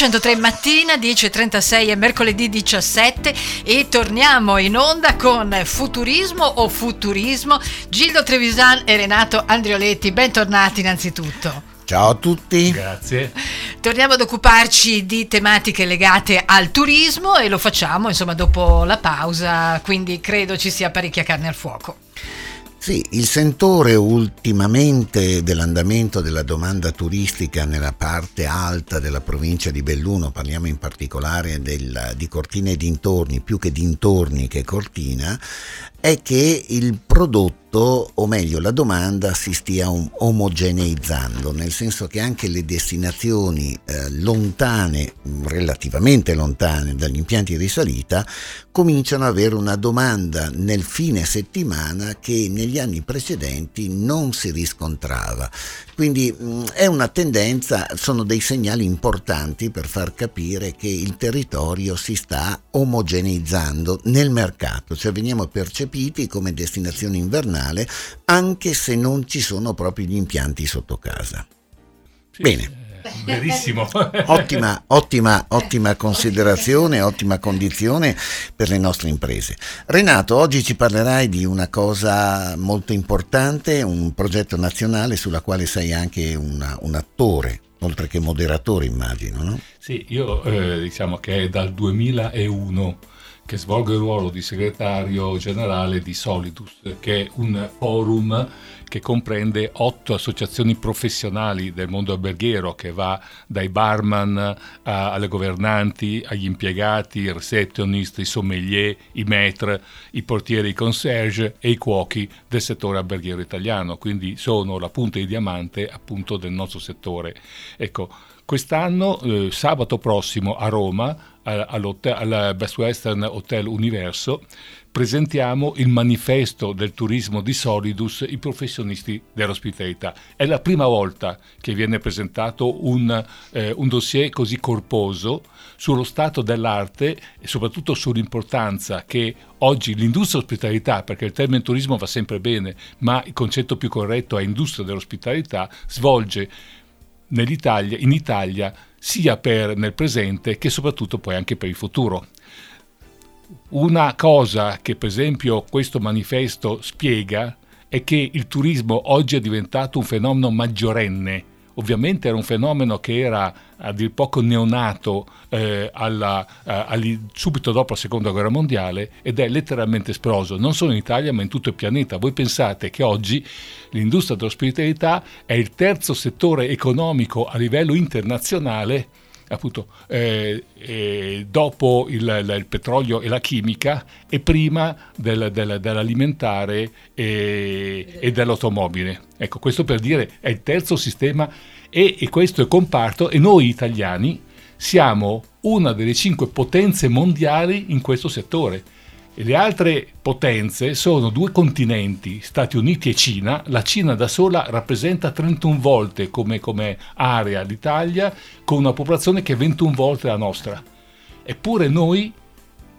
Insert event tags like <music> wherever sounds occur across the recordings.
103 mattina, 10.36 è mercoledì 17 e torniamo in onda con Futurismo o Futurismo. Gildo Trevisan e Renato Andrioletti, bentornati innanzitutto. Ciao a tutti. Grazie. Torniamo ad occuparci di tematiche legate al turismo e lo facciamo insomma dopo la pausa, quindi credo ci sia parecchia carne al fuoco. Sì, il sentore ultimamente dell'andamento della domanda turistica nella parte alta della provincia di Belluno, parliamo in particolare del, di Cortina e dintorni, più che dintorni che Cortina, è che il prodotto o meglio la domanda si stia omogeneizzando, nel senso che anche le destinazioni eh, lontane, relativamente lontane dagli impianti di salita, cominciano ad avere una domanda nel fine settimana che negli anni precedenti non si riscontrava. Quindi mh, è una tendenza, sono dei segnali importanti per far capire che il territorio si sta omogeneizzando nel mercato, cioè veniamo percepiti come destinazione invernale anche se non ci sono proprio gli impianti sotto casa. Sì, Bene. Verissimo. <laughs> ottima, ottima, ottima considerazione, ottima condizione per le nostre imprese. Renato, oggi ci parlerai di una cosa molto importante, un progetto nazionale sulla quale sei anche una, un attore oltre che moderatore immagino, no? Sì, io eh, diciamo che è dal 2001 che svolgo il ruolo di segretario generale di Solidus, che è un forum che comprende otto associazioni professionali del mondo alberghiero, che va dai barman a, alle governanti, agli impiegati, i receptionist, i sommelier, i maître, i portieri, i concierge e i cuochi del settore alberghiero italiano. Quindi sono la punta di diamante appunto del nostro settore. Ecco, quest'anno, eh, sabato prossimo a Roma, al Best Western Hotel Universo, presentiamo il manifesto del turismo di Solidus, i professionisti dell'ospitalità. È la prima volta che viene presentato un, eh, un dossier così corposo sullo stato dell'arte e soprattutto sull'importanza che oggi l'industria dell'ospitalità, perché il termine turismo va sempre bene, ma il concetto più corretto è industria dell'ospitalità, svolge in Italia sia per nel presente che soprattutto poi anche per il futuro. Una cosa che per esempio questo manifesto spiega è che il turismo oggi è diventato un fenomeno maggiorenne. Ovviamente era un fenomeno che era a dir poco neonato eh, alla, eh, subito dopo la seconda guerra mondiale ed è letteralmente esploso, non solo in Italia ma in tutto il pianeta. Voi pensate che oggi l'industria dell'ospitalità è il terzo settore economico a livello internazionale appunto eh, eh, dopo il, il, petrolio e la chimica e prima del, del, dell'alimentare e, e, dell'automobile. Ecco, questo per dire è il terzo sistema e, e questo è comparto e noi italiani siamo una delle cinque potenze mondiali in questo settore le altre potenze sono due continenti, Stati Uniti e Cina. La Cina da sola rappresenta 31 volte come, come area l'Italia, con una popolazione che è 21 volte la nostra. Eppure noi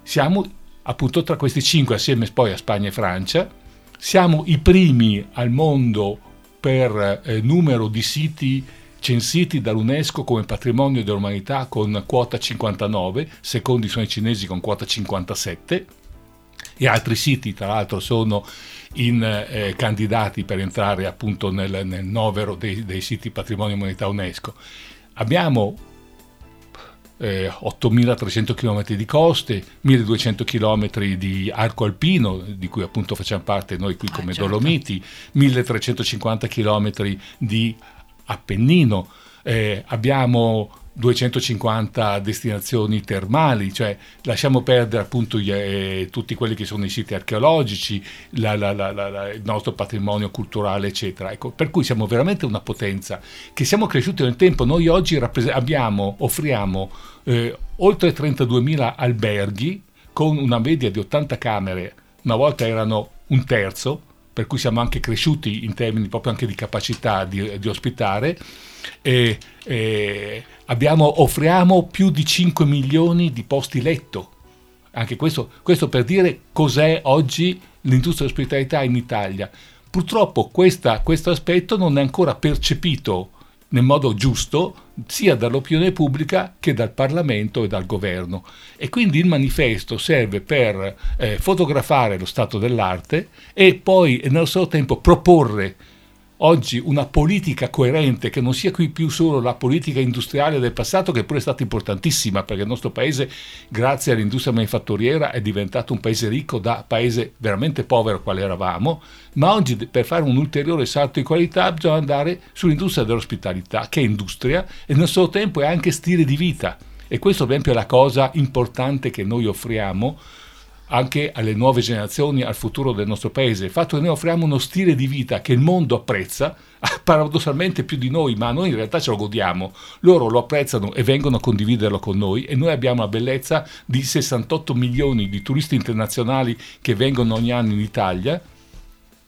siamo appunto tra questi cinque, assieme poi a Spagna e Francia, siamo i primi al mondo per eh, numero di siti censiti dall'UNESCO come patrimonio dell'umanità con quota 59, secondi sono i cinesi con quota 57 e altri siti tra l'altro sono in, eh, candidati per entrare appunto nel, nel novero dei, dei, siti patrimonio umanità UNESCO. Abbiamo eh, 8.300 km di coste, 1.200 km di arco alpino, di cui appunto facciamo parte noi qui ah, come ah, certo. Dolomiti, 1.350 km di Appennino, eh, abbiamo 250 destinazioni termali, cioè lasciamo perdere appunto gli, eh, tutti quelli che sono i siti archeologici, la, la, la, il nostro patrimonio culturale, eccetera. Ecco, per cui siamo veramente una potenza che siamo cresciuti nel tempo. Noi oggi rappres- abbiamo, offriamo eh, oltre 32.000 alberghi con una media di 80 camere, una volta erano un terzo, per cui siamo anche cresciuti in termini proprio anche di capacità di, di ospitare. E, e abbiamo, offriamo più di 5 milioni di posti letto. Anche questo, questo per dire cos'è oggi l'industria dell'ospitalità in Italia. Purtroppo questa, questo aspetto non è ancora percepito nel modo giusto sia dall'opinione pubblica che dal Parlamento e dal governo. E quindi il manifesto serve per eh, fotografare lo stato dell'arte e poi nello stesso tempo proporre oggi una politica coerente che non sia qui più solo la politica industriale del passato che pure è stata importantissima perché il nostro paese grazie all'industria manifatturiera è diventato un paese ricco da paese veramente povero quale eravamo ma oggi per fare un ulteriore salto di qualità bisogna andare sull'industria dell'ospitalità che è industria e nel suo tempo è anche stile di vita. E questo per esempio è la cosa importante che noi offriamo anche alle nuove generazioni, al futuro del nostro paese. Il fatto che noi offriamo uno stile di vita che il mondo apprezza, <laughs> paradossalmente più di noi, ma noi in realtà ce lo godiamo. Loro lo apprezzano e vengono a condividerlo con noi e noi abbiamo la bellezza di 68 milioni di turisti internazionali che vengono ogni anno in Italia.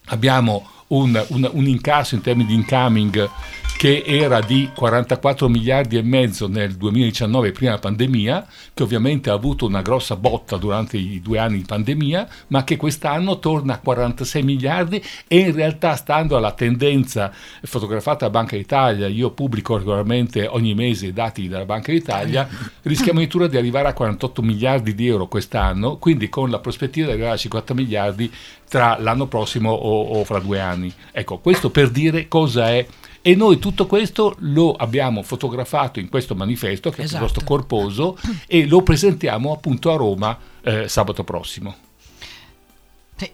Abbiamo un, un, un incasso in termini di incoming che era di 44 miliardi e mezzo nel 2019 prima della pandemia, che ovviamente ha avuto una grossa botta durante i due anni di pandemia, ma che quest'anno torna a 46 miliardi e in realtà stando alla tendenza fotografata da Banca d'Italia, io pubblico regolarmente ogni mese i dati della Banca d'Italia, <laughs> rischiamo addirittura di arrivare a 48 miliardi di euro quest'anno, quindi con la prospettiva di arrivare a 50 miliardi tra l'anno prossimo o, o fra due anni. Ecco, questo per dire cosa è e noi tutto questo lo abbiamo fotografato in questo manifesto che esatto. è piuttosto corposo e lo presentiamo appunto a Roma eh, sabato prossimo.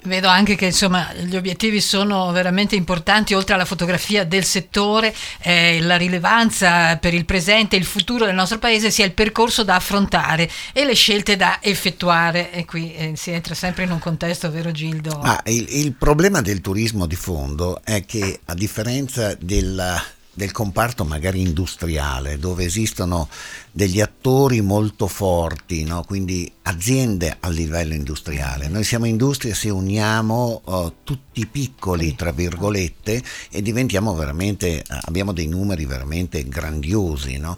Vedo anche che insomma, gli obiettivi sono veramente importanti, oltre alla fotografia del settore, eh, la rilevanza per il presente e il futuro del nostro paese sia il percorso da affrontare e le scelte da effettuare. E qui eh, si entra sempre in un contesto, vero Gildo? Ah, il, il problema del turismo di fondo è che a differenza della del comparto magari industriale, dove esistono degli attori molto forti, no? quindi aziende a livello industriale. Noi siamo industria se uniamo uh, tutti piccoli, tra virgolette, e diventiamo veramente, abbiamo dei numeri veramente grandiosi. No?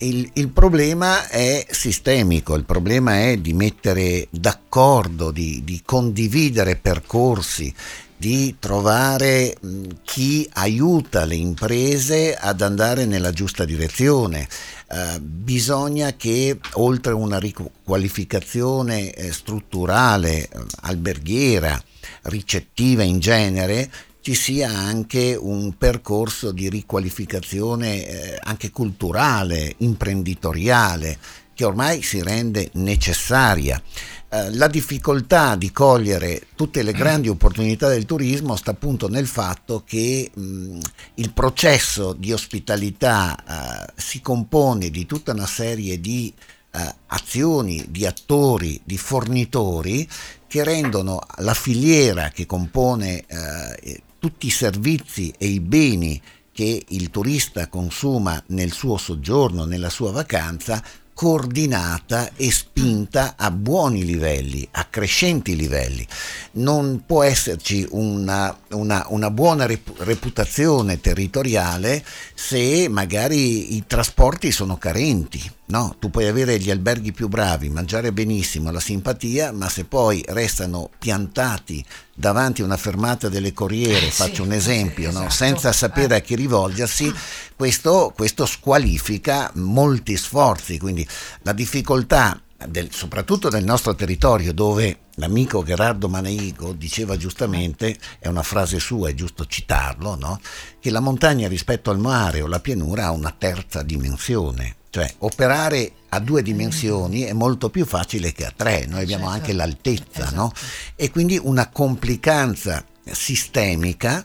Il, il, problema è sistemico, il problema è di mettere d'accordo, di, di condividere percorsi di trovare chi aiuta le imprese ad andare nella giusta direzione. Eh, bisogna che oltre a una riqualificazione eh, strutturale, eh, alberghiera, ricettiva in genere, ci sia anche un percorso di riqualificazione eh, anche culturale, imprenditoriale, che ormai si rende necessaria. Eh, la difficoltà di cogliere tutte le grandi opportunità del turismo sta appunto nel fatto che mh, il processo di ospitalità uh, si compone di tutta una serie di uh, azioni, di attori, di fornitori che rendono la filiera che compone tutti i servizi e i beni che il turista consuma nel suo soggiorno, nella sua vacanza, coordinata e spinta a buoni livelli, a crescenti livelli. Non può esserci una, una, una buona reputazione territoriale se magari i trasporti sono carenti. No, tu puoi avere gli alberghi più bravi, mangiare benissimo, la simpatia, ma se poi restano piantati davanti a una fermata delle corriere, eh, faccio sì, un esempio, sì, no? esatto. senza sapere a chi rivolgersi, questo, questo squalifica molti sforzi. Quindi la difficoltà del, soprattutto nel nostro territorio dove l'amico Gerardo Maneigo diceva giustamente, è una frase sua, è giusto citarlo, no? che la montagna rispetto al mare o la pianura ha una terza dimensione, cioè operare a due dimensioni è molto più facile che a tre, noi abbiamo certo. anche l'altezza, esatto. no? E quindi una complicanza sistemica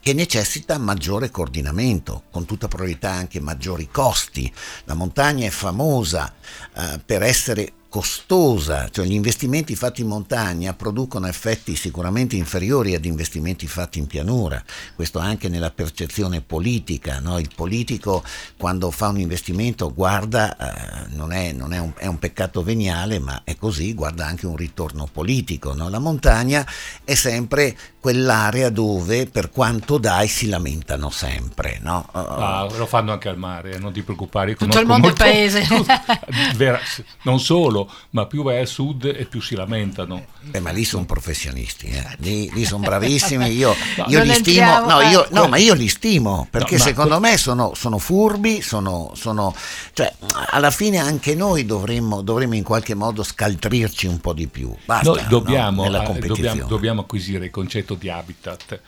che necessita maggiore coordinamento, con tutta probabilità anche maggiori costi. La montagna è famosa eh, per essere costosa, cioè gli investimenti fatti in montagna producono effetti sicuramente inferiori ad investimenti fatti in pianura, questo anche nella percezione politica, no? il politico quando fa un investimento guarda eh, non, è, non è, un, è, un, peccato veniale, ma è così, guarda anche un ritorno politico. No? La montagna è sempre quell'area dove per quanto dai si lamentano sempre. No? Ah, lo fanno anche al mare, non ti preoccupare. Tutto il mondo molto, è paese. <laughs> vera, non solo, ma più vai a sud e più si lamentano. Beh, ma lì sono professionisti, eh. lì, lì sono bravissimi. Io, <laughs> no, io li stimo, no, io, no, ma io li stimo perché secondo me sono, sono furbi, sono, sono, cioè, alla fine anche noi dovremmo, dovremmo, in qualche modo scaltrirci un po' di più. Basta, noi dobbiamo, eh, dobbiamo, dobbiamo acquisire il concetto di habitat,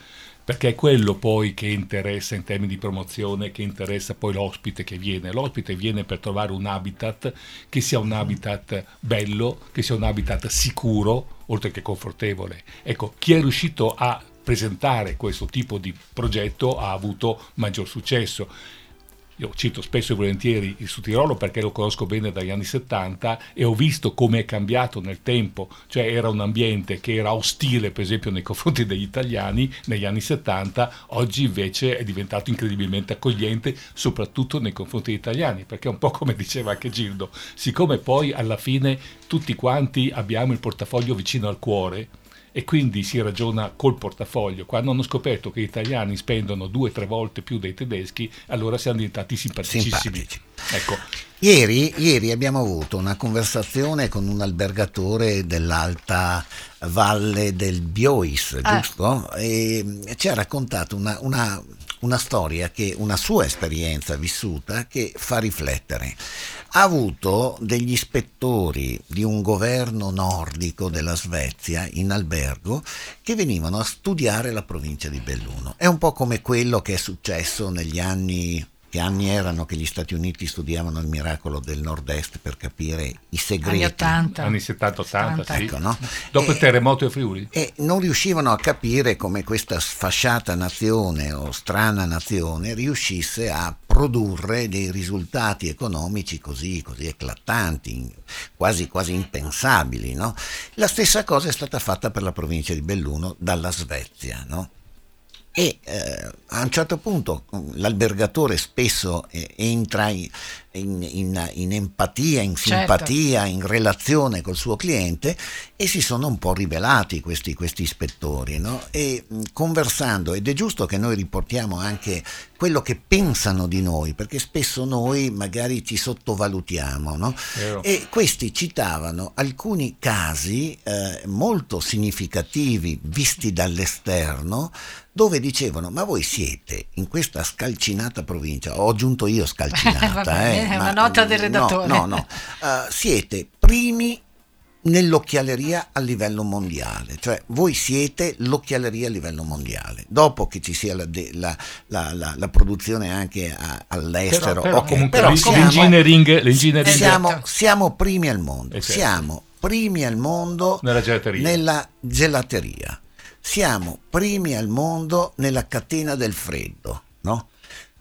perché è quello poi che interessa in termini di promozione, che interessa poi l'ospite che viene. L'ospite viene per trovare un habitat che sia un habitat bello, che sia un habitat sicuro, oltre che confortevole. Ecco, chi è riuscito a presentare questo tipo di progetto ha avuto maggior successo io cito spesso e volentieri il Sud Tirolo perché lo conosco bene dagli anni 70 e ho visto come è cambiato nel tempo, cioè era un ambiente che era ostile per esempio nei confronti degli italiani negli anni 70, oggi invece è diventato incredibilmente accogliente soprattutto nei confronti degli italiani, perché un po' come diceva anche Gildo, siccome poi alla fine tutti quanti abbiamo il portafoglio vicino al cuore, e quindi si ragiona col portafoglio. Quando hanno scoperto che gli italiani spendono due o tre volte più dei tedeschi, allora siamo diventati simpaticissimi. Simpatici. Ecco. Ieri, ieri, abbiamo avuto una conversazione con un albergatore dell'alta valle del Biois, ah. giusto? E ci ha raccontato una, una, una storia, che, una sua esperienza vissuta che fa riflettere ha avuto degli ispettori di un governo nordico della Svezia in albergo che venivano a studiare la provincia di Belluno. È un po' come quello che è successo negli anni che anni erano che gli Stati Uniti studiavano il miracolo del nord-est per capire i segreti. Anni 80. Anni 70-80, sì. Ecco, no? Dopo e, il terremoto a Friuli. E non riuscivano a capire come questa sfasciata nazione o strana nazione riuscisse a produrre dei risultati economici così, così eclatanti, quasi, quasi impensabili. No? La stessa cosa è stata fatta per la provincia di Belluno dalla Svezia. No? E eh, a un certo punto l'albergatore spesso eh, entra in, in, in, in, empatia, in certo. simpatia, certo. in relazione col suo cliente e si sono un po' rivelati questi, questi ispettori no? e conversando ed è giusto che noi riportiamo anche quello che pensano di noi perché spesso noi magari ci sottovalutiamo no? e questi citavano alcuni casi eh, molto significativi visti dall'esterno dove dicevano ma voi siete in questa scalcinata provincia, ho aggiunto io <laughs> scalcinata, eh, è <laughs> una nota del redattore. No, no, no. Uh, siete primi nell'occhialeria a livello mondiale, cioè voi siete l'occhialeria a livello mondiale. Dopo che ci sia la, la, la, la produzione anche a, all'estero, però, però, okay, però siamo, l'engineering, l'engineering. Siamo, siamo, primi al mondo, eh, certo. siamo primi al mondo nella gelateria. Nella gelateria siamo primi al mondo nella catena del freddo, no?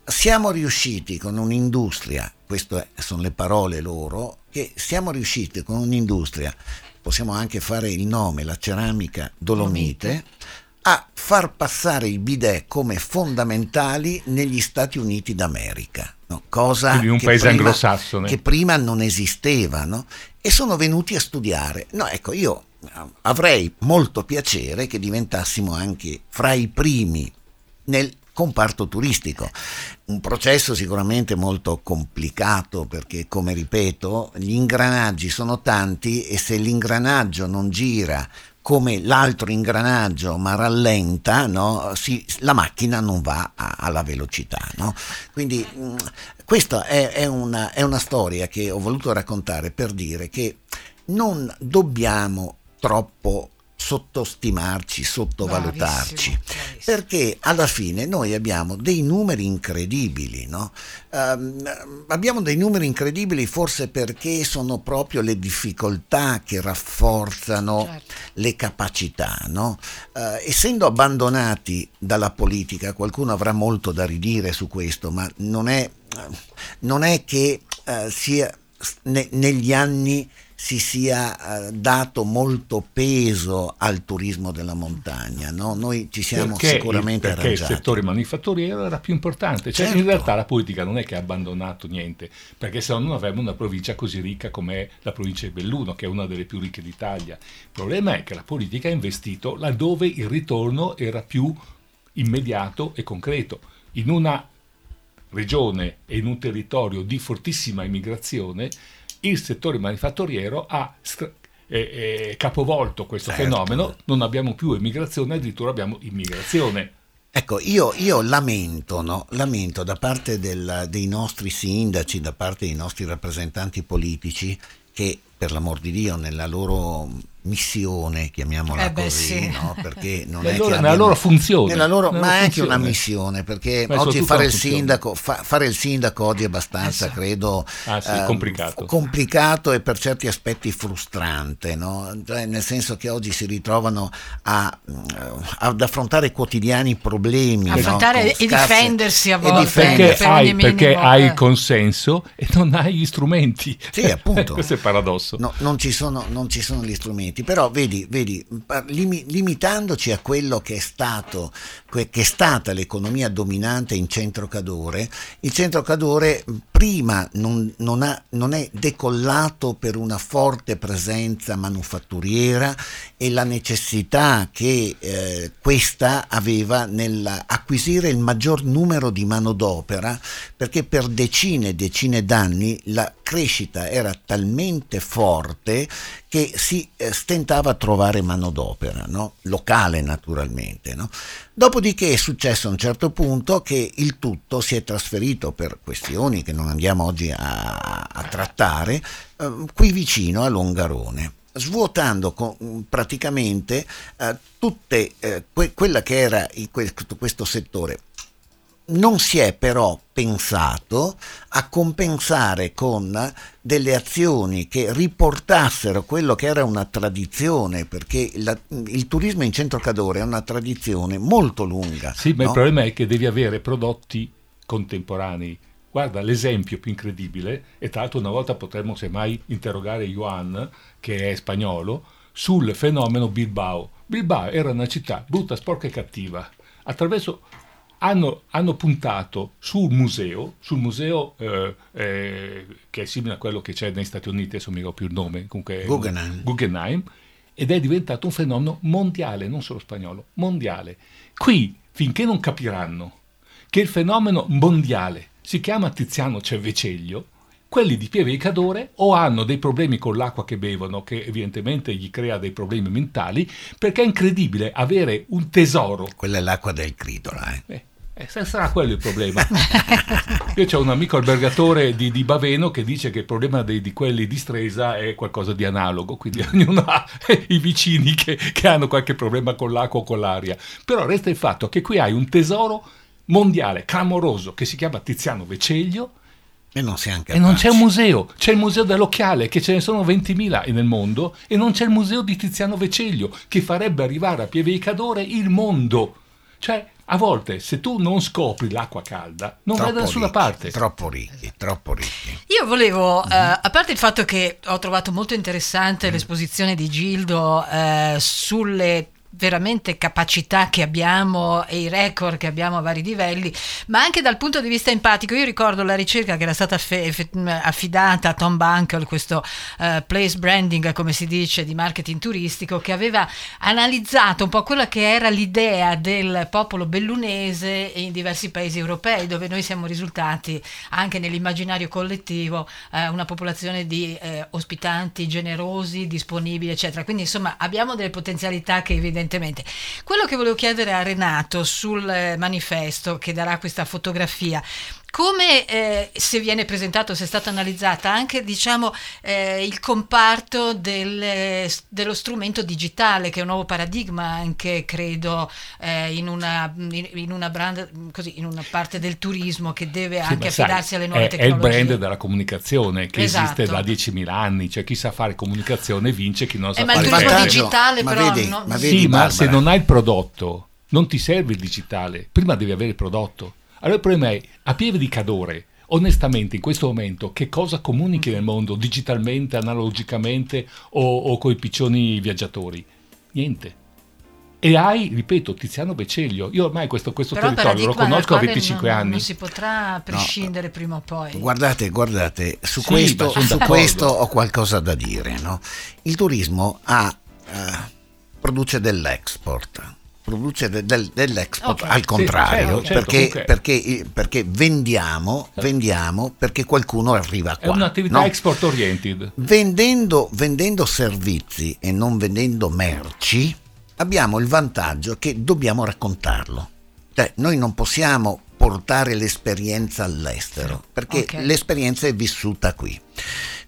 Siamo riusciti con un'industria, queste sono le parole loro, che siamo riusciti con un'industria, possiamo anche fare il nome, la ceramica Dolomite, a far passare i bidet come fondamentali negli Stati Uniti d'America. No? Cosa Quindi un paese prima, anglosassone. Che prima non esisteva, no? E sono venuti a studiare. No, ecco, io avrei molto piacere che diventassimo anche fra i primi nel comparto turistico. Un processo sicuramente molto complicato perché, come ripeto, gli ingranaggi sono tanti e se l'ingranaggio non gira come l'altro ingranaggio ma rallenta, no? si, la macchina non va a, alla velocità. No? Quindi mm, questa è, è, una, è una storia che ho voluto raccontare per dire che non dobbiamo troppo sottostimarci, sottovalutarci, bravissimo, bravissimo. perché alla fine noi abbiamo dei numeri incredibili, no? uh, abbiamo dei numeri incredibili forse perché sono proprio le difficoltà che rafforzano certo. le capacità, no? uh, essendo abbandonati dalla politica, qualcuno avrà molto da ridire su questo, ma non è, non è che uh, sia ne, negli anni si sia eh, dato molto peso al turismo della montagna. No? Noi ci siamo perché sicuramente perché arrangiati. il settore manifatturiero era più importante. Cioè, Certo. In realtà la politica non è che ha abbandonato niente, perché se no non avremmo una provincia così ricca come la provincia di Belluno, che è una delle più ricche d'Italia. Il problema è che la politica ha investito laddove il ritorno era più immediato e concreto. In una regione e in un territorio di fortissima immigrazione, il settore manifatturiero ha eh, eh, capovolto questo Certo. fenomeno, non abbiamo più immigrazione, addirittura abbiamo immigrazione. Ecco, io, io lamento, no? lamento da parte del- dei nostri sindaci, da parte dei nostri rappresentanti politici, che per l'amor di Dio nella loro missione, chiamiamola Eh beh, così, sì. no? perché non Nella è loro- che nella abbiano- loro funzione. nella loro- Nella ma è anche funzione. una missione, perché è oggi fare il, sindaco, fa- fare il sindaco oggi è abbastanza, Eh credo, Ah, sì, ehm, complicato. complicato e per certi aspetti frustrante, no? Cioè, nel senso che oggi si ritrovano a, mm, ad affrontare quotidiani problemi. no? Affrontare Con e scarse- difendersi a volte. Perché, per hai, perché hai eh. il consenso e non hai gli strumenti. Sì, appunto. <laughs> Questo è il paradosso. No, non, ci sono, non ci sono gli strumenti, però vedi, vedi limitandoci a quello che è stato, che è stata l'economia dominante in centro Cadore, il centro Cadore prima non, non ha- non è decollato per una forte presenza manufatturiera e la necessità che eh, questa aveva nell'acquisire il maggior numero di manodopera, perché per decine e decine d'anni la crescita era talmente forte che si eh, stentava a trovare manodopera, no? locale naturalmente. no? Dopodiché è successo a un certo punto che il tutto si è trasferito per questioni che non andiamo oggi a, a trattare, eh, qui vicino a Longarone svuotando co- praticamente eh, tutte eh, que- quella che era questo, questo settore. Non si è però pensato a compensare con delle azioni che riportassero quello che era una tradizione, perché la- il turismo in centro Cadore è una tradizione molto lunga. Sì, ma no? il problema è che devi avere prodotti contemporanei. Guarda, l'esempio più incredibile, e tra l'altro una volta potremmo semmai interrogare Juan, che è spagnolo, sul fenomeno Bilbao. Bilbao era una città brutta, sporca e cattiva. Attraverso hanno, hanno puntato sul museo, sul museo eh, eh, che è simile a quello che c'è negli Stati Uniti, adesso mi ricordo più il nome, comunque Guggenheim. Guggenheim, ed è diventato un fenomeno mondiale, non solo spagnolo, mondiale. Qui, finché non capiranno che il fenomeno mondiale si chiama Tiziano Cerveceglio, quelli di Pieve di Cadore o hanno dei problemi con l'acqua che bevono, che evidentemente gli crea dei problemi mentali, perché è incredibile avere un tesoro Quella è l'acqua del Cridola. eh. eh, eh, sarà quello il problema. Io ho un amico albergatore di, di Baveno che dice che il problema dei- di quelli di Stresa è qualcosa di analogo, quindi <laughs> ognuno ha i vicini che, che hanno qualche problema con l'acqua o con l'aria. Però resta il fatto che qui hai un tesoro mondiale clamoroso che si chiama Tiziano Veceglio E non e non c'è un museo, c'è il museo dell'occhiale che ce ne sono 20.000 nel mondo e non c'è il museo di Tiziano Veceglio che farebbe arrivare a Pieve di Cadore il mondo. Cioè, a volte se tu non scopri l'acqua calda, non vai da nessuna ricchi, parte. Troppo ricchi, troppo ricchi. Io volevo, Mhm. eh, a parte il fatto che ho trovato molto interessante l'esposizione di Gildo eh, sulle veramente capacità che abbiamo e i record che abbiamo a vari livelli, ma anche dal punto di vista empatico. Io ricordo la ricerca che era stata affidata a Tom Bunkle, questo eh, place branding, come si dice, di marketing turistico, che aveva analizzato un po' quella che era l'idea del popolo bellunese in diversi paesi europei, dove noi siamo risultati anche nell'immaginario collettivo eh, una popolazione di eh, ospitanti, generosi, disponibili, eccetera. Quindi insomma abbiamo delle potenzialità che evidentemente. Quello che volevo chiedere a Renato sul eh, manifesto che darà questa fotografia. Come eh, se viene presentato, se è stata analizzata anche diciamo, eh, il comparto del- dello strumento digitale, che è un nuovo paradigma anche, credo, eh, in, una, in, una brand, così, in una parte del turismo che deve Sì, anche ma sai, affidarsi alle nuove è, è il tecnologie. brand della comunicazione che esiste Esatto. da 10.000 anni, cioè chi sa fare comunicazione vince, chi non sa Eh, ma il fare turismo digitale ma però vedi, no- ma vedi Sì, ma Barbara, se non hai il prodotto, non ti serve il digitale. Prima devi avere il prodotto. Allora il problema è, a Pieve di Cadore, onestamente in questo momento che cosa comunichi nel mondo digitalmente, analogicamente o, o coi piccioni viaggiatori? Niente. E hai, ripeto, Tiziano Beceglio. Io ormai questo, questo territorio lo conosco a 25 non, anni. Non si potrà prescindere no. prima o poi. Guardate, guardate, su, sì, questo, su questo, ho qualcosa da dire. No? Il turismo ha, uh, produce dell'export produce del, dell'export okay. al contrario sì, certo, certo, perché, perché, perché vendiamo, vendiamo, perché qualcuno arriva qua è un'attività no? export oriented vendendo, vendendo servizi e non vendendo merci abbiamo il vantaggio che dobbiamo raccontarlo cioè noi non possiamo portare l'esperienza all'estero perché okay. l'esperienza è vissuta qui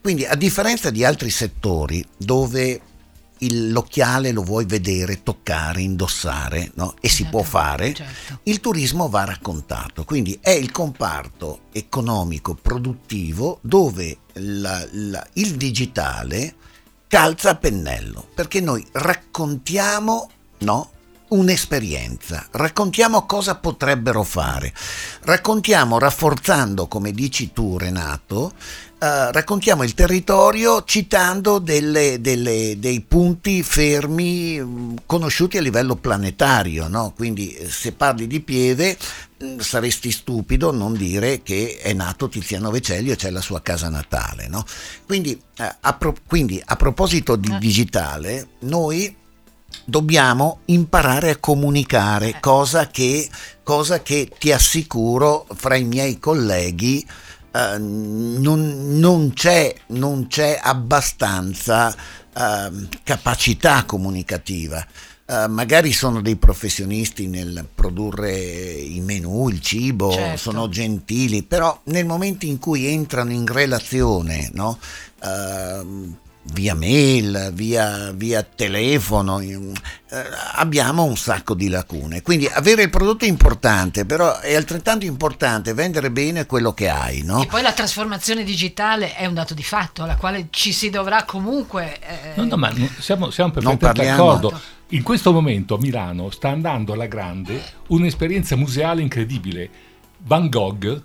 quindi a differenza di altri settori dove il, l'occhiale lo vuoi vedere, toccare, indossare no? e si può certo, fare, certo. il turismo va raccontato. Quindi è il comparto economico produttivo dove la, la, il digitale calza a pennello perché noi raccontiamo no, un'esperienza, raccontiamo cosa potrebbero fare, raccontiamo rafforzando, come dici tu Renato, Uh, raccontiamo il territorio citando delle, delle, dei punti fermi um, conosciuti a livello planetario, no? quindi eh, se parli di Pieve um, saresti stupido non dire che è nato Tiziano Vecelli e c'è la sua casa natale. No? Quindi, uh, a pro- quindi, a proposito di digitale, noi dobbiamo imparare a comunicare, cosa che, cosa che ti assicuro fra i miei colleghi uh, non, non, c'è, non, c'è, abbastanza uh, capacità comunicativa. Uh, magari sono dei professionisti nel produrre i menù, il cibo, certo. sono gentili, però nel momento in cui entrano in relazione, no? uh, via mail, via, via telefono, eh, abbiamo un sacco di lacune. Quindi avere il prodotto è importante, però è altrettanto importante vendere bene quello che hai. No? E poi la trasformazione digitale è un dato di fatto, alla quale ci si dovrà comunque... Eh... No, no, ma siamo, siamo perfettamente d'accordo. In questo momento a Milano sta andando alla grande un'esperienza museale incredibile. Van Gogh,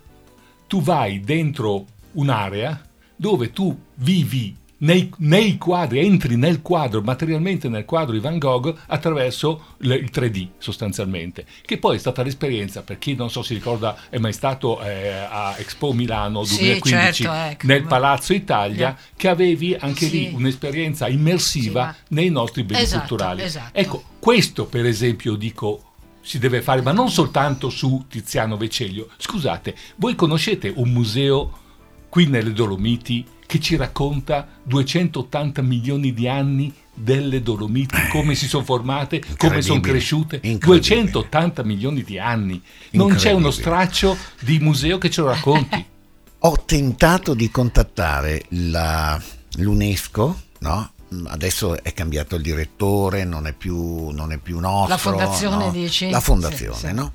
tu vai dentro un'area dove tu vivi nei, nei, quadri, entri nel quadro, materialmente nel quadro di Van Gogh attraverso il, il 3D sostanzialmente, che poi è stata l'esperienza, per chi non so si ricorda è mai stato eh, a Expo Milano 2015 sì, certo, ecco. nel Palazzo Italia, yeah. che avevi anche sì. lì un'esperienza immersiva sì, nei nostri beni esatto, culturali. Esatto. Ecco, questo per esempio dico si deve fare, ma non soltanto su Tiziano Veceglio. Scusate, voi conoscete un museo qui nelle Dolomiti che ci racconta 280 milioni di anni delle Dolomiti, eh, come si sono formate, come sono cresciute. 280 milioni di anni. Non c'è uno straccio di museo che ce lo racconti. <laughs> Ho tentato di contattare la, l'UNESCO, no? adesso è cambiato il direttore, non è più, non è più nostro. La fondazione no? dici? La fondazione, sì, sì. no?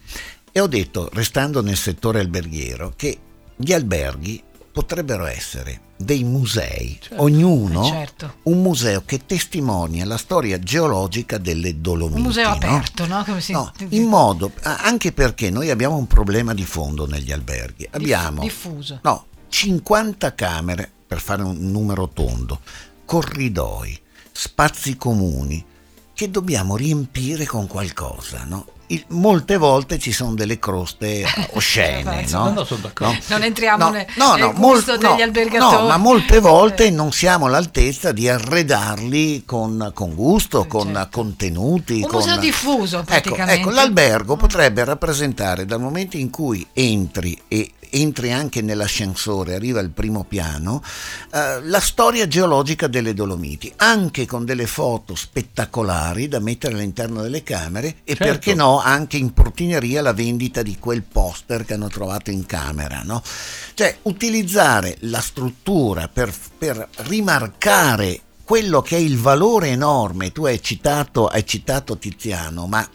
E ho detto, restando nel settore alberghiero, che gli alberghi potrebbero essere dei musei, certo, ognuno eh, certo. un museo che testimonia la storia geologica delle Dolomiti. Un museo aperto, no? no? Si... no in modo, anche perché noi abbiamo un problema di fondo negli alberghi. Abbiamo diffuso. No, 50 camere, per fare un numero tondo, corridoi, spazi comuni, che dobbiamo riempire con qualcosa, no? Il, molte volte ci sono delle croste <laughs> oscene. no? No, no? Non entriamo no, nel, no, nel gusto mol, degli albergatori. No, ma molte volte eh. non siamo all'altezza di arredarli con, con gusto, con certo. contenuti. Un con... museo diffuso praticamente. Ecco, ecco, l'albergo potrebbe rappresentare dal momento in cui entri e entri anche nell'ascensore, arriva al primo piano, eh, la storia geologica delle Dolomiti, anche con delle foto spettacolari da mettere all'interno delle camere e certo. perché no anche in portineria la vendita di quel poster che hanno trovato in camera. No? Cioè utilizzare la struttura per, per rimarcare quello che è il valore enorme, tu hai citato, hai citato Tiziano, ma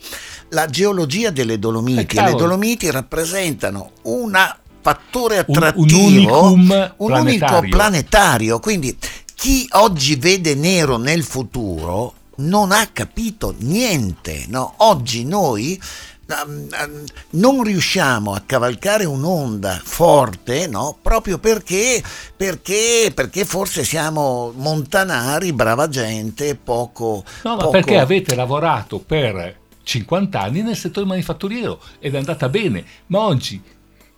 la geologia delle Dolomiti, eh, le Dolomiti rappresentano una fattore attrattivo, un, un, un unico planetario. Quindi chi oggi vede nero nel futuro non ha capito niente. No? Oggi noi um, non riusciamo a cavalcare un'onda forte, no? Proprio perché, perché, perché forse siamo montanari, brava gente, poco... No, ma poco... perché avete lavorato per 50 anni nel settore manifatturiero ed è andata bene, ma oggi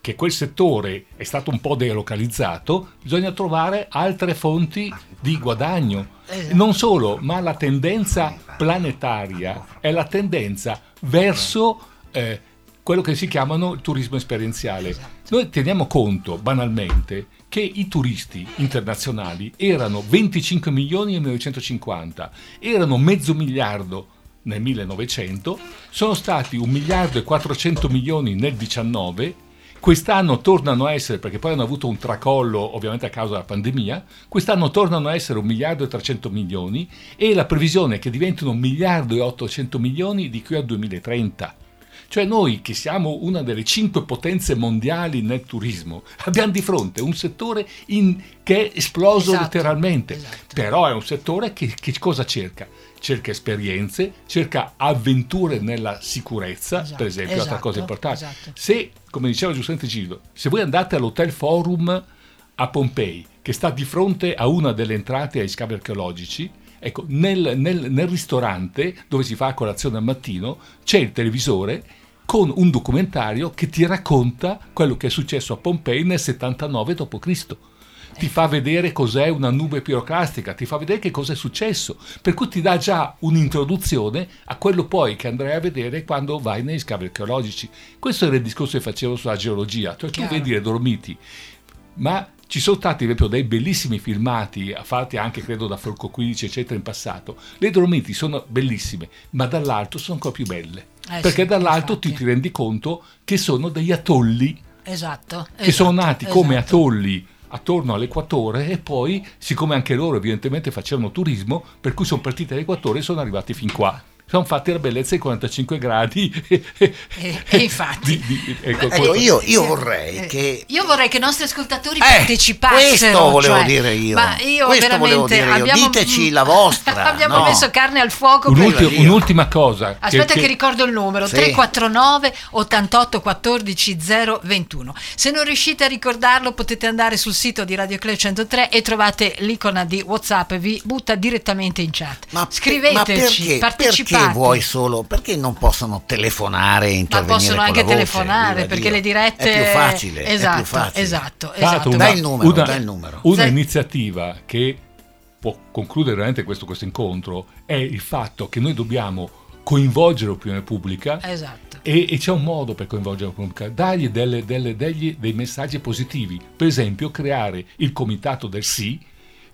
che quel settore è stato un po' delocalizzato, bisogna trovare altre fonti di guadagno. Esatto. Non solo, ma la tendenza planetaria è la tendenza verso eh, quello che si chiamano il turismo esperienziale. Esatto. Noi teniamo conto banalmente che i turisti internazionali erano 25 milioni nel 1950, erano mezzo miliardo nel 1900, sono stati 1 miliardo e 400 milioni nel 19 Quest'anno tornano a essere, perché poi hanno avuto un tracollo ovviamente a causa della pandemia, quest'anno tornano a essere un miliardo e 300 milioni e la previsione è che diventino un miliardo e 800 milioni di qui al 2030. Cioè noi che siamo una delle cinque potenze mondiali nel turismo, abbiamo di fronte un settore in, che è esploso esatto, letteralmente, esatto. però è un settore che, che cosa cerca? cerca esperienze, cerca avventure nella sicurezza, esatto, per esempio, esatto, altra cosa importante. Esatto. Se, come diceva giustamente Gildo, se voi andate all'Hotel Forum a Pompei, che sta di fronte a una delle entrate ai scavi archeologici, ecco, nel, nel, nel ristorante dove si fa colazione al mattino c'è il televisore con un documentario che ti racconta quello che è successo a Pompei nel 79 d.C ti fa vedere cos'è una nube piroclastica, ti fa vedere che cosa è successo, per cui ti dà già un'introduzione a quello poi che andrai a vedere quando vai negli scavi archeologici. Questo era il discorso che facevo sulla geologia, cioè Chiaro. tu vedi le Dolomiti, ma ci sono stati proprio dei bellissimi filmati fatti anche credo da Folco 15 eccetera in passato le Dolomiti sono bellissime ma dall'alto sono ancora più belle eh perché sì, dall'alto infatti. ti rendi conto che sono degli atolli esatto, che esatto, sono nati esatto. come atolli attorno all'equatore e poi, siccome anche loro evidentemente facevano turismo, per cui sono partiti dall'equatore e sono arrivati fin qua sono fatti la bellezza ai 45 gradi. E, e infatti, di, di, ecco, ecco, io, io, vorrei eh, che. Io vorrei che i nostri ascoltatori eh, partecipassero. Questo volevo cioè, dire io. Ma io questo veramente. Io. Abbiamo, Diteci la vostra. <laughs> abbiamo no. messo carne al fuoco. Un'ultima, per... un'ultima cosa. Aspetta, che, che, ricordo il numero: sì. 349 88 14 021. Se non riuscite a ricordarlo, potete andare sul sito di Radio Club 103 e trovate l'icona di WhatsApp e vi butta direttamente in chat. Ma, Scriveteci, ma perché, partecipate. Perché vuoi solo? Perché non possono telefonare e intervenire? Ma possono anche telefonare perché le dirette. È più facile. Esatto, è più facile. esatto. esatto. Una, dai il numero. Una, dai il numero. una iniziativa che può concludere veramente questo, questo incontro è il fatto che noi dobbiamo coinvolgere l'opinione pubblica esatto. e, e, c'è un modo per coinvolgere l'opinione pubblica, dargli delle, delle, degli, dei messaggi positivi, per esempio creare il comitato del sì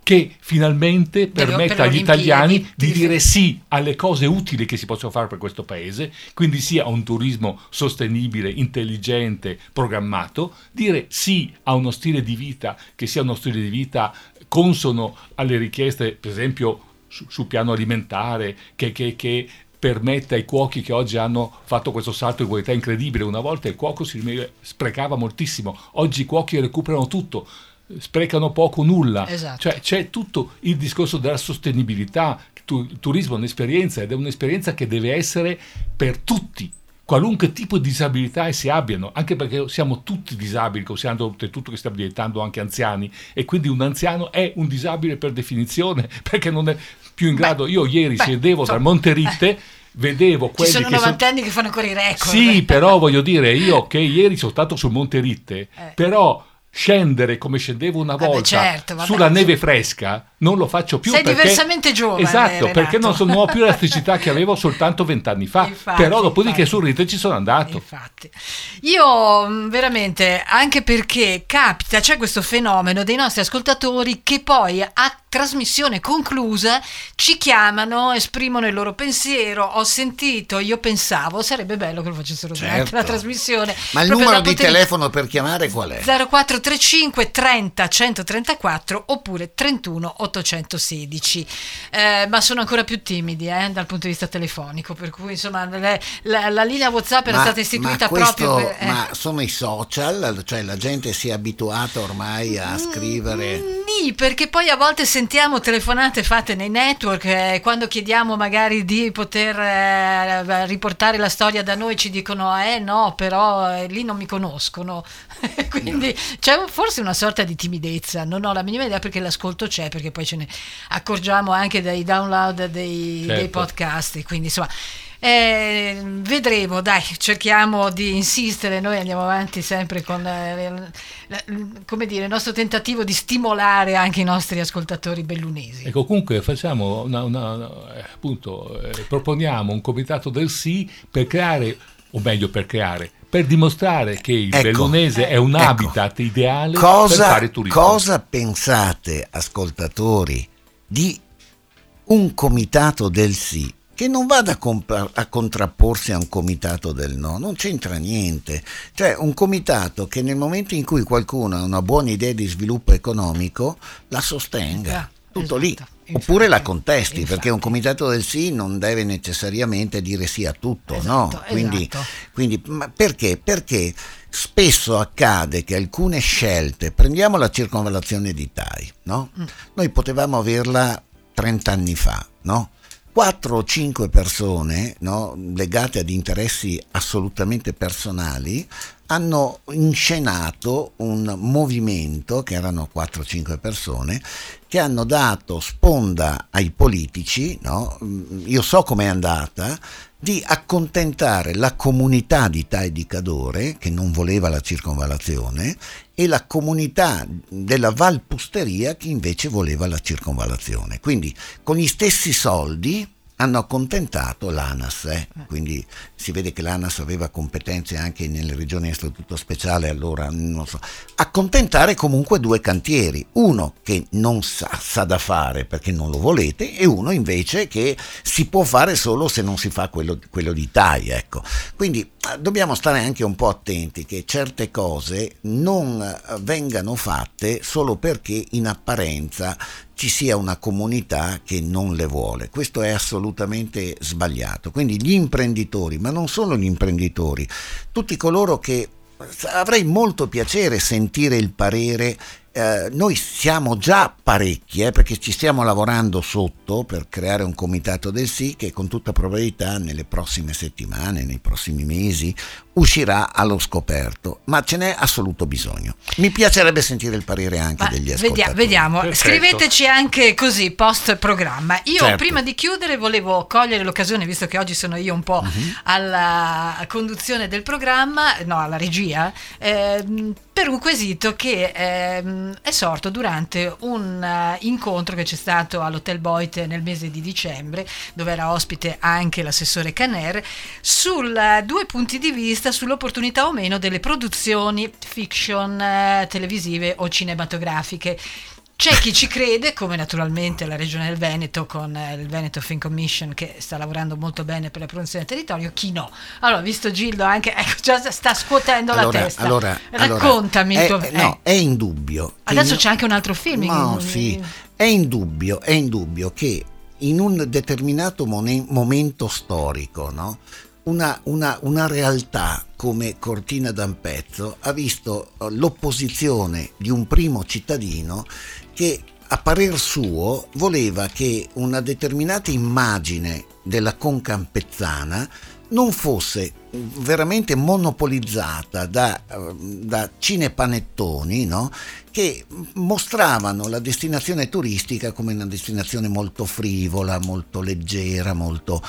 che finalmente permetta per agli italiani di, di dire sì alle cose utili che si possono fare per questo paese, quindi sia un turismo sostenibile, intelligente, programmato, dire sì a uno stile di vita che sia uno stile di vita consono alle richieste, per esempio su, sul piano alimentare, che, che, che permette ai cuochi che oggi hanno fatto questo salto di qualità incredibile. Una volta il cuoco si sprecava moltissimo, oggi i cuochi recuperano tutto sprecano poco nulla. Esatto. Cioè c'è tutto il discorso della sostenibilità, il turismo è un'esperienza ed è un'esperienza che deve essere per tutti, qualunque tipo di disabilità essi abbiano, anche perché siamo tutti disabili, considerando oltretutto che stiamo diventando anche anziani e quindi un anziano è un disabile per definizione <laughs> perché non è più in grado. Beh, Io ieri beh, scedevo so, dal Monteritte. Eh vedevo quelli Ci sono che novantenni sono... che fanno ancora i record. Sì, però voglio dire, io che ieri sono stato sul Monte Ritte, eh. però scendere come scendevo una volta vabbè, certo, vabbè, sulla neve fresca non lo faccio più sei perché, diversamente giovane esatto Renato. perché non, sono, non ho più l'elasticità <laughs> che avevo soltanto vent'anni fa infatti, però dopodiché sul rito ci sono andato. Infatti. Io mm, veramente anche perché capita c'è questo fenomeno dei nostri ascoltatori che poi a trasmissione conclusa ci chiamano esprimono il loro pensiero ho sentito io pensavo sarebbe bello che lo facessero certo. durante la trasmissione ma il numero di telefono per chiamare qual è? 04 335 30 134 oppure 31 816. Eh, ma sono ancora più timidi eh, dal punto di vista telefonico, per cui insomma le, la, la, linea WhatsApp era ma, stata istituita questo, proprio per, eh. Ma sono i social, cioè la gente si è abituata ormai a mm, scrivere. Sì, perché poi a volte sentiamo sentiamo telefonate fatte nei network, eh, quando chiediamo magari di poter eh, riportare la storia da noi ci dicono eh no, però eh, lì non mi conoscono. <laughs> Quindi c'è forse una sorta di timidezza, non ho la minima idea perché l'ascolto c'è, perché poi ce ne accorgiamo anche dai download dei, certo. dei podcast, quindi insomma eh, vedremo, dai, cerchiamo di insistere, noi andiamo avanti sempre con eh, come dire, il nostro tentativo di stimolare anche i nostri ascoltatori bellunesi. Ecco, comunque facciamo una, una, eh, appunto, eh, proponiamo un comitato del sì per creare, o meglio per creare, per dimostrare che il ecco, bellunese è un ecco, habitat ideale cosa, per fare turismo. Cosa pensate, ascoltatori, di un comitato del sì che non vada a, comp- a, contrapporsi a un comitato del no, non c'entra niente. Cioè un comitato che nel momento in cui qualcuno ha una buona idea di sviluppo economico la sostenga. Tutto esatto, lì. Infatti, Oppure la contesti, infatti. perché un comitato del sì non deve necessariamente dire sì a tutto, esatto, no? Quindi, esatto. quindi perché? Perché spesso accade che alcune scelte, prendiamo la circonvallazione di Tai, no? Mm. Noi potevamo averla 30 anni fa, no? Quattro o cinque persone no, legate ad interessi assolutamente personali hanno inscenato un movimento, che erano 4-5 persone, che hanno dato sponda ai politici, no? io so com'è andata, di accontentare la comunità di Tai di Cadore, che non voleva la circonvalazione, e la comunità della Valpusteria, che invece voleva la circonvalazione. Quindi con gli stessi soldi hanno accontentato l'ANAS, eh? quindi si vede che l'ANAS aveva competenze anche nelle regioni a statuto speciale, allora non so, accontentare comunque due cantieri, uno che non sa, sa, da fare perché non lo volete e uno invece che si può fare solo se non si fa quello, quello di TAI, ecco. Quindi eh, dobbiamo stare anche un po' attenti che certe cose non eh, vengano fatte solo perché in apparenza ci sia una comunità che non le vuole. Questo è assolutamente sbagliato. Quindi gli imprenditori, ma non solo gli imprenditori, tutti coloro che avrei molto piacere sentire il parere eh, noi siamo già parecchi eh, perché ci stiamo lavorando sotto per creare un comitato del sì che con tutta probabilità nelle prossime settimane, nei prossimi mesi uscirà allo scoperto, ma ce n'è assoluto bisogno. Mi piacerebbe sentire il parere anche ma degli ascoltatori. Vediamo, vediamo. scriveteci anche così post programma. Io certo. prima di chiudere volevo cogliere l'occasione, visto che oggi sono io un po' uh-huh. alla conduzione del programma, no, alla regia, eh, per un quesito che eh, è sorto durante un uh, incontro che c'è stato all'Hotel Boit nel mese di dicembre, dove era ospite anche l'assessore Caner, su uh, due punti di vista sull'opportunità o meno delle produzioni fiction uh, televisive o cinematografiche c'è chi ci crede, come naturalmente la Regione del Veneto con eh, il Veneto Film Commission che sta lavorando molto bene per la produzione del territorio, chi no. Allora, visto Gildo anche, <laughs> ecco, già sta scuotendo allora, la testa. Allora, Raccontami. Allora, è, tuo... no, è indubbio. Adesso c'è anche un altro film. No, in... sì, è indubbio, è indubbio che in un determinato momento storico, no? Una, una, una, realtà come Cortina d'Ampezzo ha visto l'opposizione di un primo cittadino che a parer suo voleva che una determinata immagine della concampezzana non fosse veramente monopolizzata da, da cinepanettoni no? che mostravano la destinazione turistica come una destinazione molto frivola, molto leggera, molto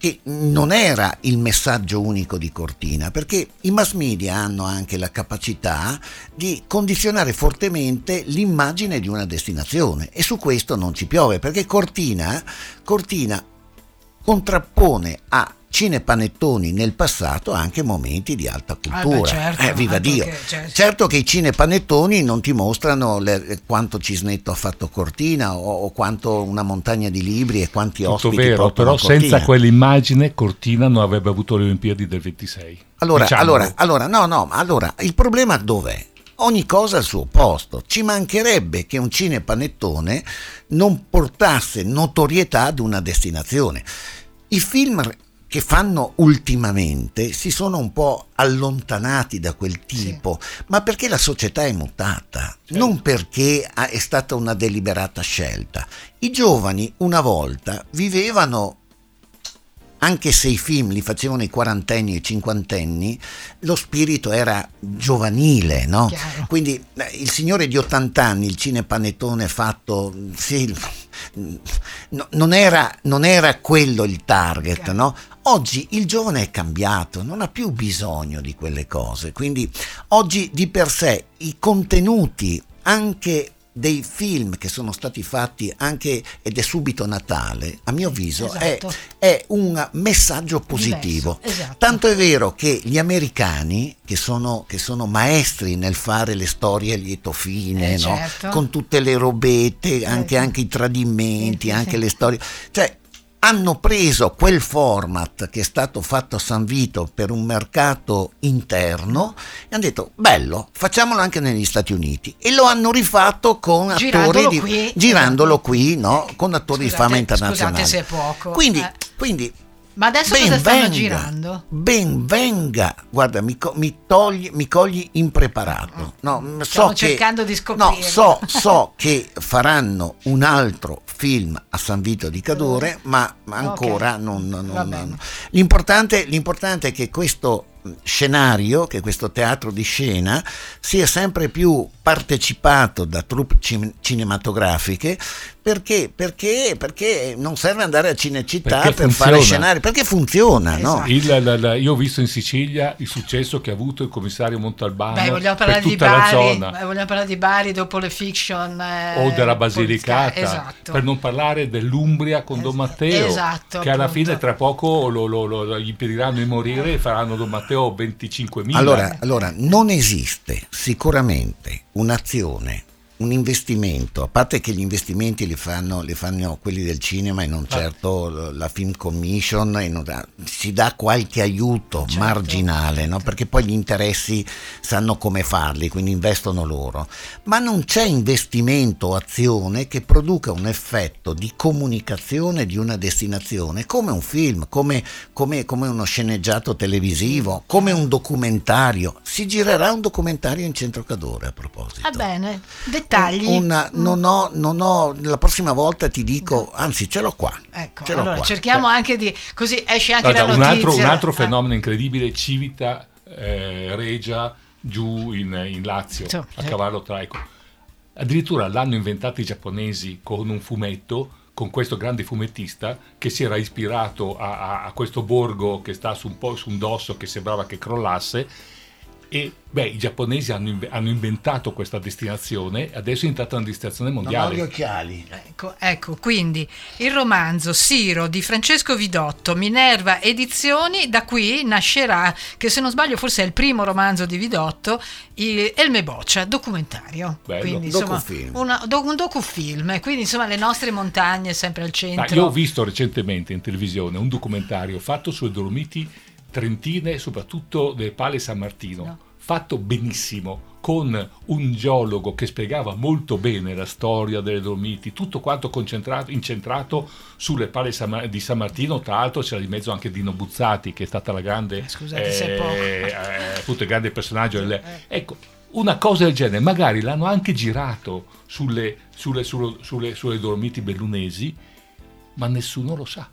che non era il messaggio unico di Cortina, perché i mass media hanno anche la capacità di condizionare fortemente l'immagine di una destinazione e su questo non ci piove, perché Cortina, Cortina contrappone a cinepanettoni nel passato anche momenti di alta cultura. Ah beh, certo, eh, viva Dio! Che, certo. certo. che i cinepanettoni non ti mostrano le, quanto Cisnetto ha fatto Cortina o, o, quanto una montagna di libri e quanti Tutto ospiti vero, però senza quell'immagine Cortina non avrebbe avuto le Olimpiadi del 26. Allora, allora, allora, no, no, allora, il problema dov'è? Ogni cosa al suo posto. Ci mancherebbe che un cinepanettone non portasse notorietà ad una destinazione. I film che fanno ultimamente si sono un po' allontanati da quel tipo, sì. ma perché la società è mutata, certo. non perché è stata una deliberata scelta. I giovani una volta vivevano anche se i film li facevano i quarantenni e i cinquantenni, lo spirito era giovanile, no? Chiaro. Quindi eh, il signore di 80 anni, il cinepanettone fatto, sì, no, non, era, non, era, quello il target, no? Oggi il giovane è cambiato, non ha più bisogno di quelle cose, quindi oggi di per sé i contenuti anche dei film che sono stati fatti anche ed è subito Natale, a mio avviso esatto. è, è, un messaggio positivo. esatto. Tanto è vero che gli americani, che sono, che sono maestri nel fare le storie lieto fine, eh, no? certo. con tutte le robette, anche, eh, anche i tradimenti, anche sì. le storie, cioè hanno preso quel format che è stato fatto a San Vito per un mercato interno e hanno detto bello, facciamolo anche negli Stati Uniti e lo hanno rifatto con attori di, qui, girandolo qui, no? con attori scusate, di fama internazionale. Scusate se è poco. Quindi, eh. quindi ma adesso ben cosa stanno venga, girando? Ben venga, guarda, mi, mi, togli, mi cogli impreparato. No, so Stiamo che, cercando di scoprire. No, so, so, che faranno un altro film a San Vito di Cadore, ma ancora okay. non, non, non, l'importante, l'importante è che questo scenario, che questo teatro di scena, sia sempre più partecipato da troupe cinematografiche perché, perché, perché non serve andare a Cinecittà perché per funziona. fare scenari, perché funziona. Esatto. No? Il, la, la, io ho visto in Sicilia il successo che ha avuto il commissario Montalbano Beh, vogliamo parlare per tutta di Bari, la zona. Vogliamo parlare di Bari dopo le fiction. Eh, o della Basilicata, esatto. per non parlare dell'Umbria con Don Matteo, esatto, che alla fine tra poco lo, lo, lo, gli impediranno di morire e faranno Don Matteo 25.000. Allora, allora non esiste sicuramente un'azione un investimento, a parte che gli investimenti li fanno, li fanno quelli del cinema e non ah. certo la Film Commission, e non, si dà qualche aiuto certo. marginale, no? perché poi gli interessi sanno come farli, quindi investono loro, ma non c'è investimento o azione che produca un effetto di comunicazione di una destinazione, come un film, come, come, come uno sceneggiato televisivo, come un documentario. Si girerà un documentario in centro Cadore a proposito. Va bene, dettagli. Una, non, ho, non, ho, la prossima volta ti dico, anzi ce l'ho qua. Ecco, l'ho allora qua. cerchiamo Beh. anche di, così esce anche Guarda, la notizia. Un altro, un altro fenomeno incredibile, Civita eh, Regia giù in, in Lazio, so, a cavallo traico. Addirittura l'hanno inventato i giapponesi con un fumetto con questo grande fumettista che si era ispirato a, a, a questo borgo che sta su un po' su un dosso che sembrava che crollasse e beh, i giapponesi hanno, hanno, inventato questa destinazione, adesso è entrata una destinazione mondiale. Non ho gli occhiali. Ecco, ecco, quindi il romanzo Siro di Francesco Vidotto, Minerva Edizioni, da qui nascerà, che se non sbaglio forse è il primo romanzo di Vidotto, Elme Boccia, documentario. Bello. Quindi, insomma, docufilm. Una, do, un docufilm, quindi insomma le nostre montagne sempre al centro. Ma io ho visto recentemente in televisione un documentario fatto sulle Dolomiti trentine, soprattutto del Pale San Martino, no. fatto benissimo con un geologo che spiegava molto bene la storia delle Dolomiti, tutto quanto incentrato sulle pale di San Martino, tra l'altro c'era di mezzo anche Dino Buzzati che è stata la grande, eh, scusate eh, se poco. Eh, appunto il grande personaggio. Sì, eh. Ecco, una cosa del genere, magari l'hanno anche girato sulle, sulle, sulle, sulle Dolomiti bellunesi, ma nessuno lo sa.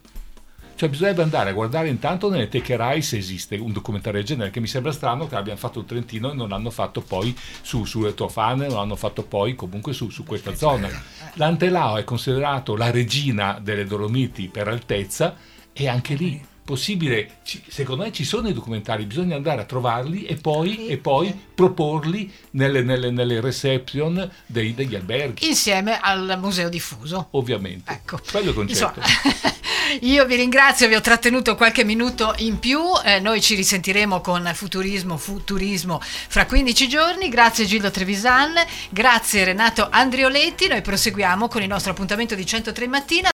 Cioè bisognerebbe andare a guardare intanto nelle teche se esiste un documentario del genere, che mi sembra strano che abbiano fatto il Trentino e non l'hanno fatto poi su, sulle Tofane, non l'hanno fatto poi comunque su, su questa zona. L'Antelao è considerato la regina delle Dolomiti per altezza e anche lì possibile, secondo me ci sono i documentari, bisogna andare a trovarli e poi, e poi proporli nelle, nelle, nelle reception dei, degli alberghi. Insieme al museo diffuso. Ovviamente. Ecco. Quello è il concetto. Insomma, <laughs> io vi ringrazio, vi ho trattenuto qualche minuto in più, eh, noi ci risentiremo con Futurismo, Futurismo fra 15 giorni, grazie Gildo Trevisan, grazie Renato Andrioletti, noi proseguiamo con il nostro appuntamento di 103 mattina.